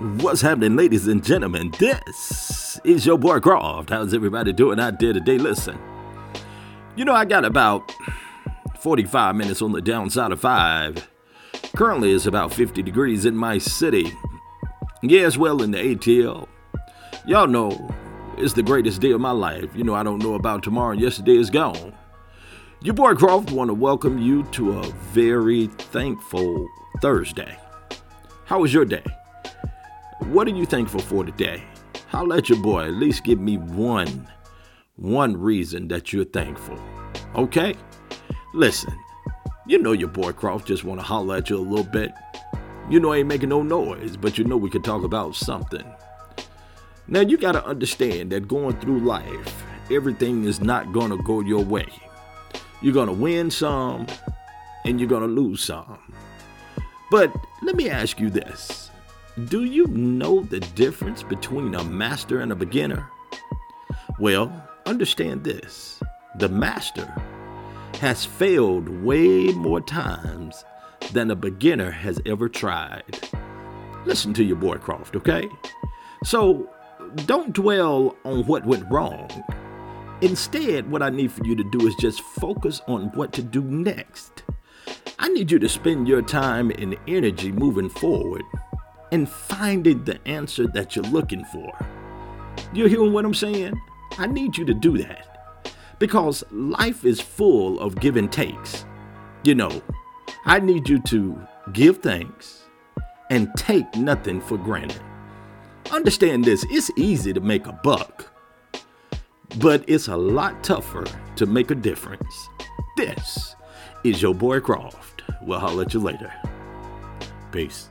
What's happening, ladies and gentlemen? This is your boy Croft. How's everybody doing out there today? Listen, you know, I got about 45 minutes on the downside of five. Currently, it's about 50 degrees in my city. Yes, well, in the ATL. Y'all know it's the greatest day of my life. You know, I don't know about tomorrow, yesterday is gone. Your boy Croft want to welcome you to a very thankful Thursday. How was your day? What are you thankful for today? I'll let your boy at least give me one, one reason that you're thankful. Okay? Listen, you know your boy Croft just want to holler at you a little bit. You know I ain't making no noise, but you know we can talk about something. Now you gotta understand that going through life, everything is not gonna go your way. You're gonna win some, and you're gonna lose some. But let me ask you this do you know the difference between a master and a beginner? Well, understand this the master has failed way more times than a beginner has ever tried. Listen to your boy Croft, okay? So don't dwell on what went wrong. Instead, what I need for you to do is just focus on what to do next. I need you to spend your time and energy moving forward and finding the answer that you're looking for. You're hearing what I'm saying? I need you to do that because life is full of give and takes. You know, I need you to give thanks and take nothing for granted. Understand this it's easy to make a buck, but it's a lot tougher to make a difference. This is your boy Croft. Well, I'll let you later. Peace.